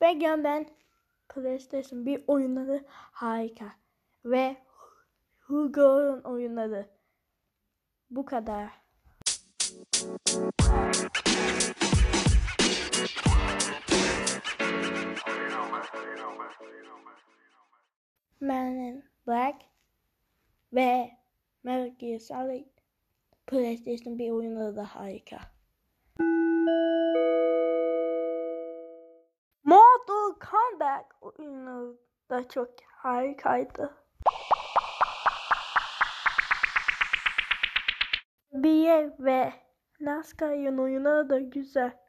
Began ben PlayStation bir oyunları harika. Ve Hugo'nun oyunları. Bu kadar. Man in Black ve Metal Gear Solid PlayStation bir oyunları da harika. Mortal Kombat oyunu da çok harikaydı. BA ve NASCAR'ın oyunları da güzel.